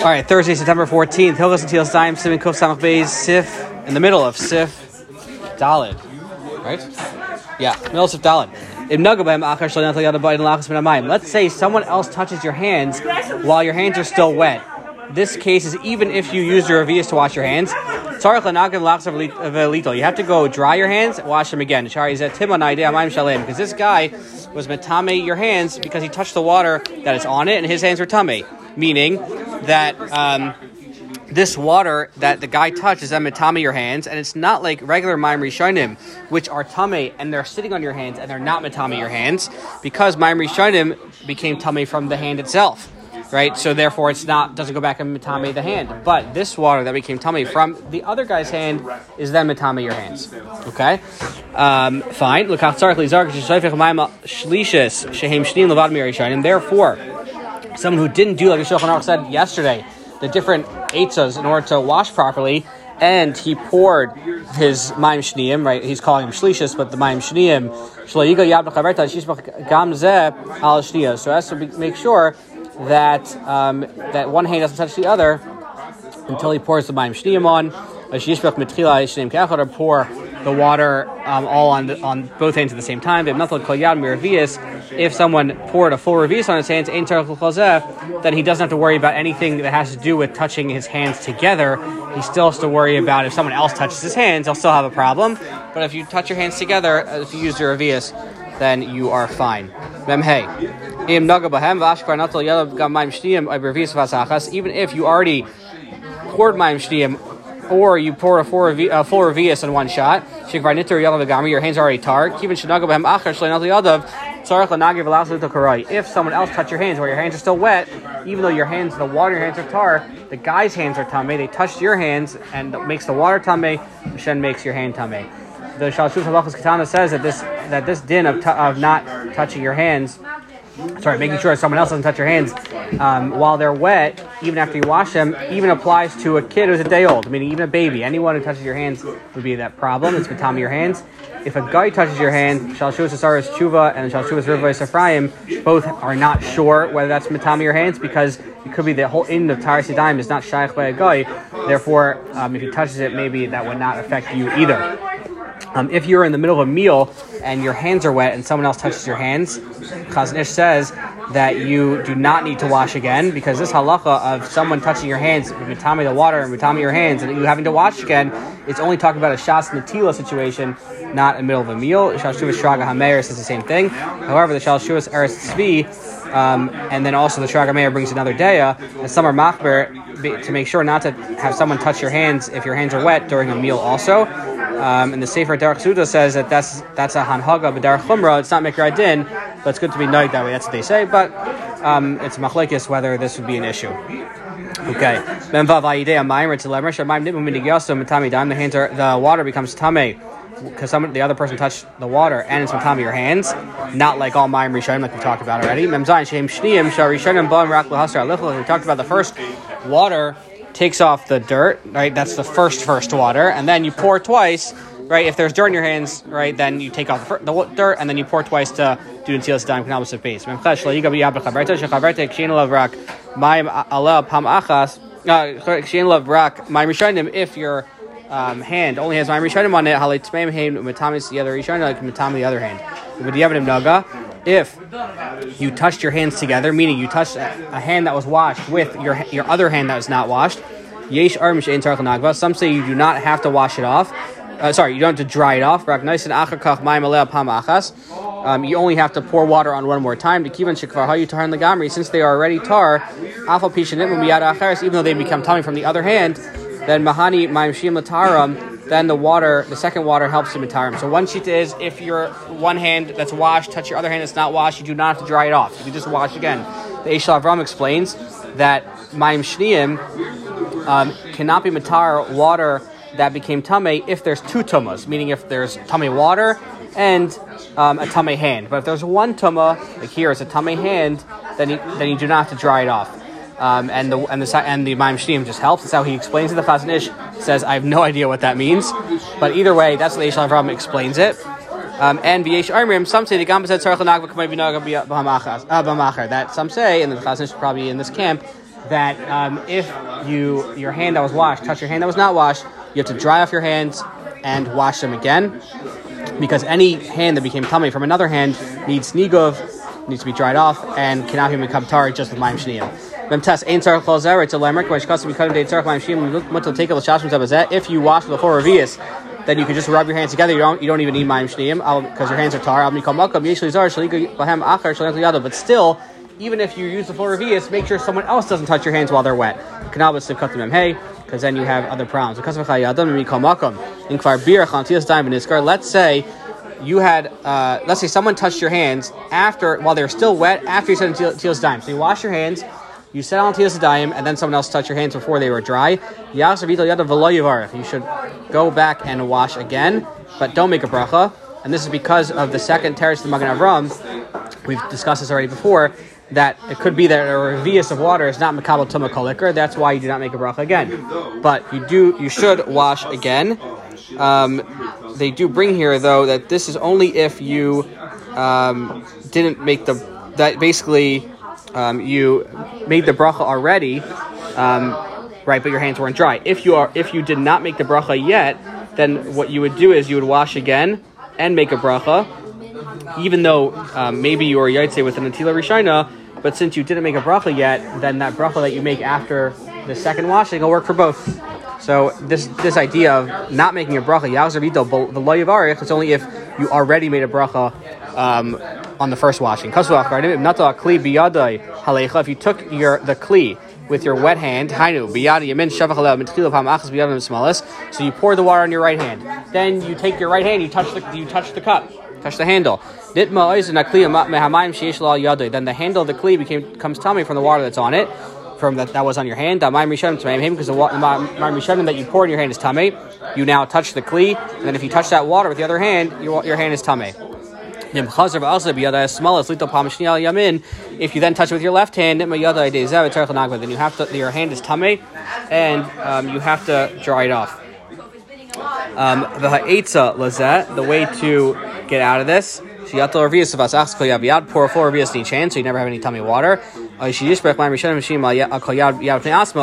All right, Thursday, September 14th. Hilchos and Teal Time, Siman Kuf Samach Sif, in the middle of Sif Dalid. Right? Yeah, middle of Sif Dalid. Let's say someone else touches your hands while your hands are still wet. This case is even if you use your revius to wash your hands. You have to go dry your hands, wash them again. Because this guy was metame your hands because he touched the water that is on it, and his hands were tummy. Meaning that um, this water that the guy touched is emetame your hands, and it's not like regular mayim rishonim, which are tame and they're sitting on your hands and they're not metame your hands, because mayim rishonim became tame from the hand itself right? So therefore, it's not doesn't go back and matame the hand. But this water that became tummy from the other guy's hand is then matame your hands. Okay, um, fine. Therefore, someone who didn't do like the Shulchan Aruch said yesterday, the different eitzas in order to wash properly. And he poured his maim shniyim, right? He's calling him shlishis, but the maim shniyim, so as to make sure that um, that one hand doesn't touch the other until he pours the mayim shniyim on. Or pour the water um, all on the, on both hands at the same time. If someone poured a full revius on his hands, then he doesn't have to worry about anything that has to do with touching his hands together. He still has to worry about if someone else touches his hands, he'll still have a problem. But if you touch your hands together, if you use your revius, then you are fine. Even if you already poured mayim shniyim, or you pour a full, a full revius in one shot, your hands are already tar. If someone else touched your hands while your hands are still wet, even though your hands, the water your hands are tar, the guy's hands are tame. They touched your hands and makes the water tame. Hashem makes your hand tame. The Shalshus Halachas Katana says that this that this din of, t- of not touching your hands sorry, making sure someone else doesn't touch your hands um, while they're wet, even after you wash them, even applies to a kid who's a day old, meaning even a baby. Anyone who touches your hands would be that problem. It's matami your hands. If a guy touches your hand, Shalshuvas Asaris Chuva and Shalshuvas Rivais both are not sure whether that's matami your hands because it could be the whole end of Taris Yadayim is not shaykh by a guy. Therefore, um, if he touches it, maybe that would not affect you either. Um, if you're in the middle of a meal and your hands are wet and someone else touches your hands, Chazon Ish says that you do not need to wash again because this halacha of someone touching your hands, mitami the water and mitami your hands, and you having to wash again, it's only talking about a shas natila situation, not in the middle of a meal. Shalshuvas Shraga Hameir says the same thing. However, the Shalshuvas Eretz Tzvi, um, and then also the Shraga Meir brings another daya, and some are machber to make sure not to have someone touch your hands if your hands are wet during a meal also. Um, and the Sefer Derech Suda says that that's that's a hanhaga, but Derech Chumra, it's not Mikra Din, but it's good to be night that way. That's what they say. But um, it's machlekes whether this would be an issue. Okay. The hands the water becomes tame because some the other person touched the water and it's from your hands, not like all mayim rishonim like we talked about already. We talked about the first water takes off the dirt, right? That's the first first water, and then you pour twice, right? If there's dirt in your hands, right, then you take off the, the dirt, and then you pour twice to do ntilas dime kanabas of base. If your um, hand only has my rishonim on it, halit matamis the other rishonim, like matami the other hand. But you have it naga if you touched your hands together, meaning you touched a, a, hand that was washed with your your other hand that was not washed, yesh nagva. Some say you do not have to wash it off. Uh, sorry, you don't have to dry it off. Um, you only have to pour water on one more time to kivan shikvar hayu tar and lagamri. Since they are already tar, pishanit even though they become tummy from the other hand, then mahani ma'im shim lataram then the water, the second water helps to mitarim. So one sheet is if your one hand that's washed touch your other hand that's not washed, you do not have to dry it off. You can just wash again. The Eshel Avram explains that mayim shniyim um, cannot be mitar water that became tame if there's two tumas, meaning if there's tame water and um, a tame hand. But if there's one tuma, like here it's a tame hand, then you, then you do not have to dry it off. Um, and the and the and the Maim Shneim just helps. That's how he explains it. The Chazon Ish says, "I have no idea what that means," but either way, that's the Eshel Avram explains it. Um, and v'yesh armrim, some say the gamba said tzarech l'nagva k'may b'naga b'machar. That some say, and the chazon probably in this camp, that um, if you your hand that was washed touch your hand that was not washed, you have to dry off your hands and wash them again, because any hand that became tummy from another hand needs nigov, needs to be dried off, and cannot even become tar just with mayim shniyim. If you wash before revius, then you can just rub your hands together. You don't you don't even need mayim shniyim because your hands are tar. But still, even if you use the full revius, make sure someone else doesn't touch your hands while they're wet. Because then you have other problems. Let's say you had, uh, let's say someone touched your hands after, while they're still wet, after you said Tilas dime. So you wash your hands, you set on Tilas Daim, and then someone else touched your hands before they were dry. You should go back and wash again, but don't make a bracha. And this is because of the second terrace of the Magen Avram. We've discussed this already before that it could be that a revius of water is not makabel tuma kolikr. That's why you do not make a bracha again. But you do, you should wash again. Um, they do bring here though that this is only if you um, didn't make the that basically um, you made the bracha already, um, right? But your hands weren't dry. If you are if you did not make the bracha yet, then what you would do is you would wash again and make a bracha even though um, maybe you are yaitse with an Atila Rishina, but since you didn't make a bracha yet, then that bracha that you make after the second washing will work for both. So this this idea of not making a bracha, the loy of it's only if you already made a bracha um, on the first washing. If you took your the kli with your wet hand, so you pour the water on your right hand. Then you take your right hand, you touch the you touch the cup touch the handle. Then the handle of the kli became comes tummy from the water that's on it, from that that was on your hand. Because the water that you pour in your hand is tummy. You now touch the kli, and then if you touch that water with the other hand, your, your hand is tummy. If you then touch it with your left hand, then you have to your hand is tummy, and um, you have to dry it off. Um, the way to get out of this. Pour four revius in each hand, so you never have any tummy water.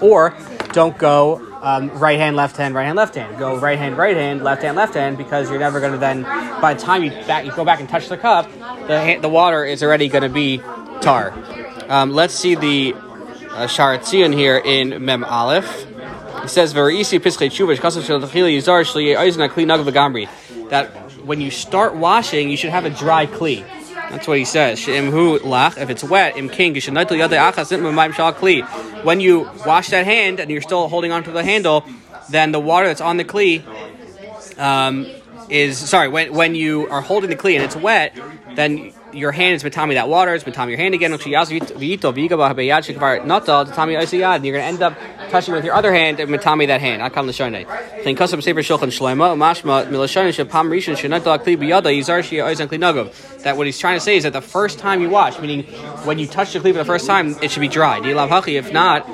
Or don't go um, right hand, left hand, right hand, left hand. Go right hand, right hand, left hand, left hand, because you're never going to then. By the time you back, you go back and touch the cup, the the water is already going to be tar. Um, let's see the uh, Sharatzion here in Mem Aleph. It says, that when you start washing, you should have a dry kli. That's what he says. If it's wet, when you wash that hand and you're still holding onto the handle, then the water that's on the kli um, is sorry. When when you are holding the kli and it's wet, then your hand is matami that water. It's matami your hand again. And you're going to end up touching with your other hand and matami that hand. Akam l'shonei. Then kasam sefer shulchan shloima mashma milashon shepam rishon shenat kli biyada yizar shia oizen kli nagov. That what he's trying to say is that the first time you wash, meaning when you touch the kli for the first time, it should be dry. If not,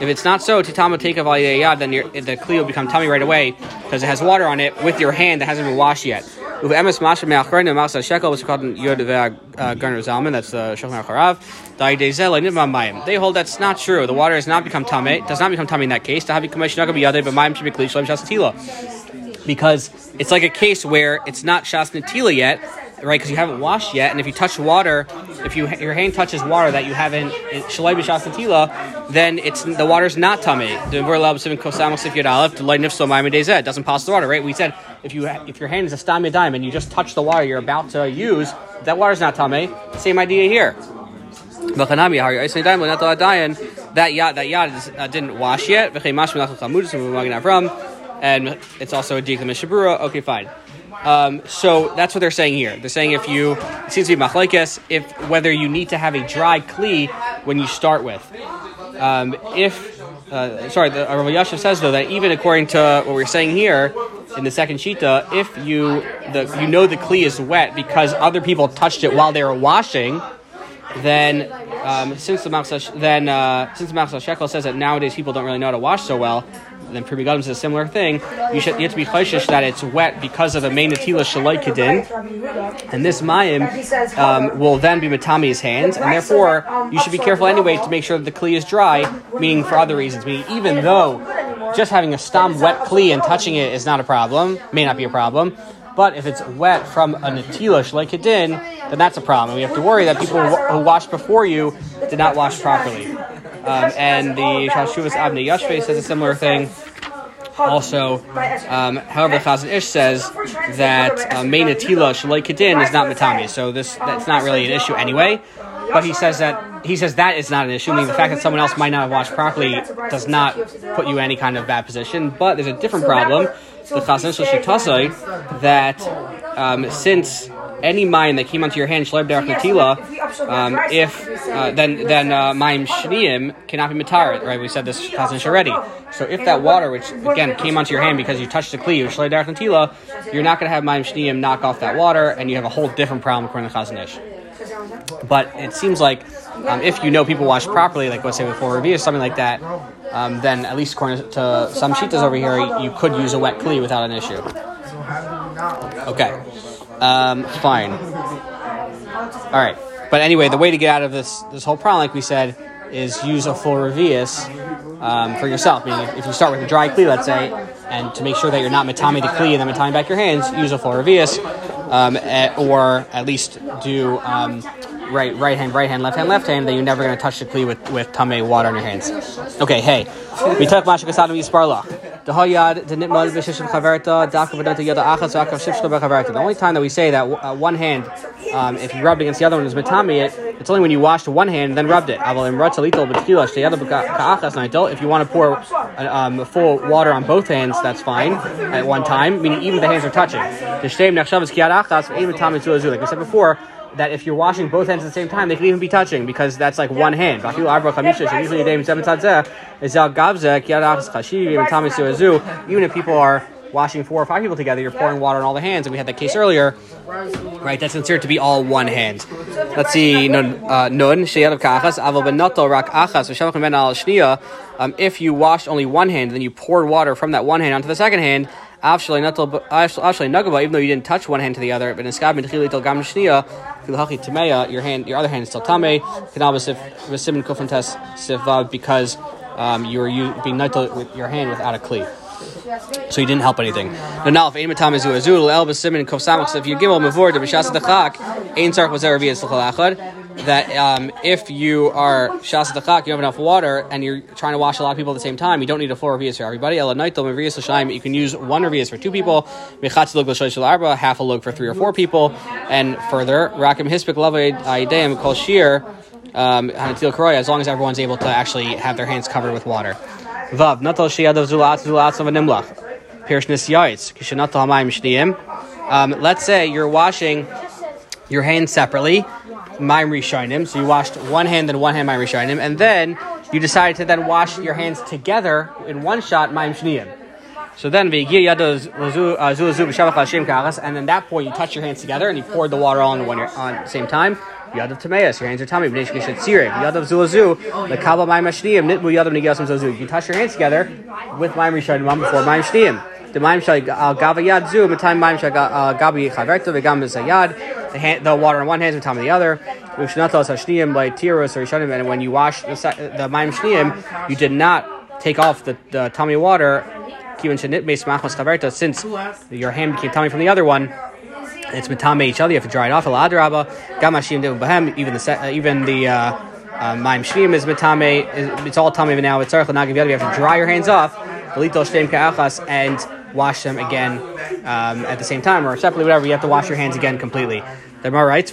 if it's not so, titama take yad, then the kli will become tummy right away because it has water on it with your hand that hasn't been washed yet. Uv emes masha me'achreinu masa shekel, which is called yod uh, garner zalman. That's the shulchan harav. They hold that's not true. The water has not become tummy. Does not become tummy in that case. Because it's like a case where it's not shas yet, right? Because you haven't washed yet, and if you touch water, if you your hand touches water that you haven't shalai b'shas natila, then it's the water's not tummy. We're allowed to kosamos if you're light nifso maimed It doesn't pass the water, right? We said if you if your hand is a stam dime and you just touch the water you're about to use, that water's not tummy. Same idea here. That yad that yad uh, didn't wash yet. And it's also a shabura. Okay, fine. Um, so that's what they're saying here. They're saying if you it seems to be machlekes if whether you need to have a dry kli when you start with. Um, if uh, sorry, the Rav Yashav says though that even according to what we're saying here in the second shita, if you the you know the kli is wet because other people touched it while they were washing, then um, since the Machzah, then uh, since the Machzah Shekel says that nowadays people don't really know how to wash so well, then Pri Megadim is a similar thing. You should you have to be chayshish that it's wet because of a main natila shalai kedin, and this mayim um, will then be matami's hands, and therefore you should be careful anyway to make sure that the kli is dry. Meaning for other reasons, meaning even though just having a stam wet kli and touching it is not a problem, may not be a problem. But if it's wet from a natila like then that's a problem. And we have to worry that people who washed before you did not wash properly. Um, and the Shalshuvas Avnei Yashfe says a similar thing. Also, um, however, the Chazon Ish says that uh, main shalai kedin is not matami, so this that's not really an issue anyway. But he says that he says that is not an issue. Meaning the fact that someone else might not have watched properly does not put you in any kind of bad position. But there's a different problem. The Chazon Shal that um, since any mine that came onto your hand shleb derech natila, um, if uh, then then uh, mayim shniim cannot be matarit, right? We said this chazon already. So if that water, which again came onto your hand because you touched the kli, shleb derech natila, you're not going to have mayim shniim knock off that water, and you have a whole different problem according to chazon ish. But it seems like um, if you know people wash properly, like let's say before review, or something like that, um, then at least according to some shitas over here, you could use a wet kli without an issue. Okay. Um, fine. All right. But anyway, the way to get out of this this whole problem, like we said, is use a full revius um, for yourself. Meaning, if you start with a dry kli, let's say, and to make sure that you're not matami the kli and then matami back your hands, use a full revius, um, at, or at least do um, right right hand, right hand, left hand, left hand. Then you're never going to touch the kli with with tame water on your hands. Okay, hey, we took mashakasadam yisparlach. The only time that we say that uh, one hand, um, if you rubbed against the other one, is matami it, it's only when you washed one hand and then rubbed it. If you want to pour um, full water on both hands, that's fine at one time, meaning even the hands are touching. Like we said before, that if you're washing both hands at the same time, they can even be touching because that's like one hand. Even if people are washing four or five people together, you're pouring water on all the hands, and we had that case earlier, right? That's considered to be all one hand. Let's see, nun uh, kachas rak achas um, If you washed only one hand, then you poured water from that one hand onto the second hand. Even though you didn't touch one hand to the other, but your hand, your other hand is still tame. Because um, you were being nital with your hand without a kli. So you didn't help anything. Now, if ein matam azu azu el b'simin kof samach. If you give them before the b'shas dechak, ein sark was erevi achad. That um, if you are shas dechak, you have enough water, and you're trying to wash a lot of people at the same time, you don't need a full revius for everybody. You can use one revius for two people. Half a lug for three or four people, and further rakim hispik lavei aideim kol shir. Um, as long as everyone's able to actually have their hands covered with water. Vav, natal sheyadav zulat zulat of nimlach. Pirish yaitz, kishenatal hamayim. Um, let's say you're washing your hands separately, mayim rishonim. So you washed one hand and one hand mayim rishonim, and then you decided to then wash your hands together in one shot mayim shniyim. So then, and then that point you touch your hands together and you poured the water all in one on the same time. Yadav Tameas, your hands are tummy. Bnei Shkishat Sireh. Yadav Zulazu, the Kaba Maim Ashniyim, Nitmu Yadav Nigasim Zozu. You touch your hands together with Maim Rishon before Maim Shniyim. The. The, the water on one hand, the time on the other. And when you wash the, the Maim Shniyim, you did not take off the, the tummy water. Since your hand became tummy from the other one, it's mitame each other. You have to dry it off. Adraba, gamashim behem. Even the uh, even the uh, uh, maim shvim is mitame. It's all tummy now. It's arach nagiv You have to dry your hands off. Ka'achas and wash them again um, at the same time or separately, whatever. You have to wash your hands again completely. The Gemara writes.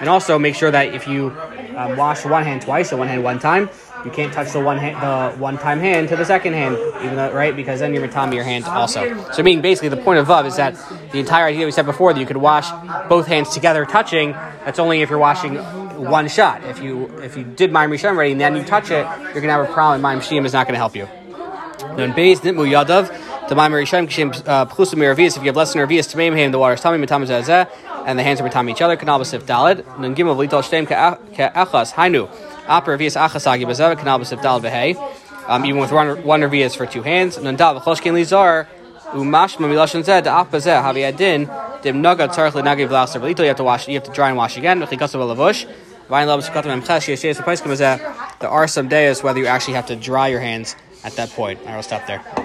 And also make sure that if you um, wash one hand twice or one hand one time, you can't touch the one hand, the one time hand to the second hand, even though right because then you're matami your hand also. So I mean, basically, the point of vav is that the entire idea we said before that you could wash both hands together touching. That's only if you're washing one shot. If you if you did Mayim Rishon already and then you touch it, you're gonna have a problem. Mayim Shim is not gonna help you. Then base nitmu yadav to Mayim Rishon kishim uh, plusim miravias. If you have less than ravias to him, the water is tummy matami zazeh, and the hands are matami each other. Kanal basif dalid. Then gimel v'lital shteim ke'achas hainu. Upper Revius Achasagi Bazav Kanal Basibdal Behe. Um, even with one one Revius for two hands. Nandal V'choshkin Lizar. Umash Mamilashon Zed Apazeh Havi Adin. Dim Naga Tzarch Lenagi V'lasar You have to wash. You have to dry and wash again. There are some days whether you actually have to dry your hands at that point. I will stop there.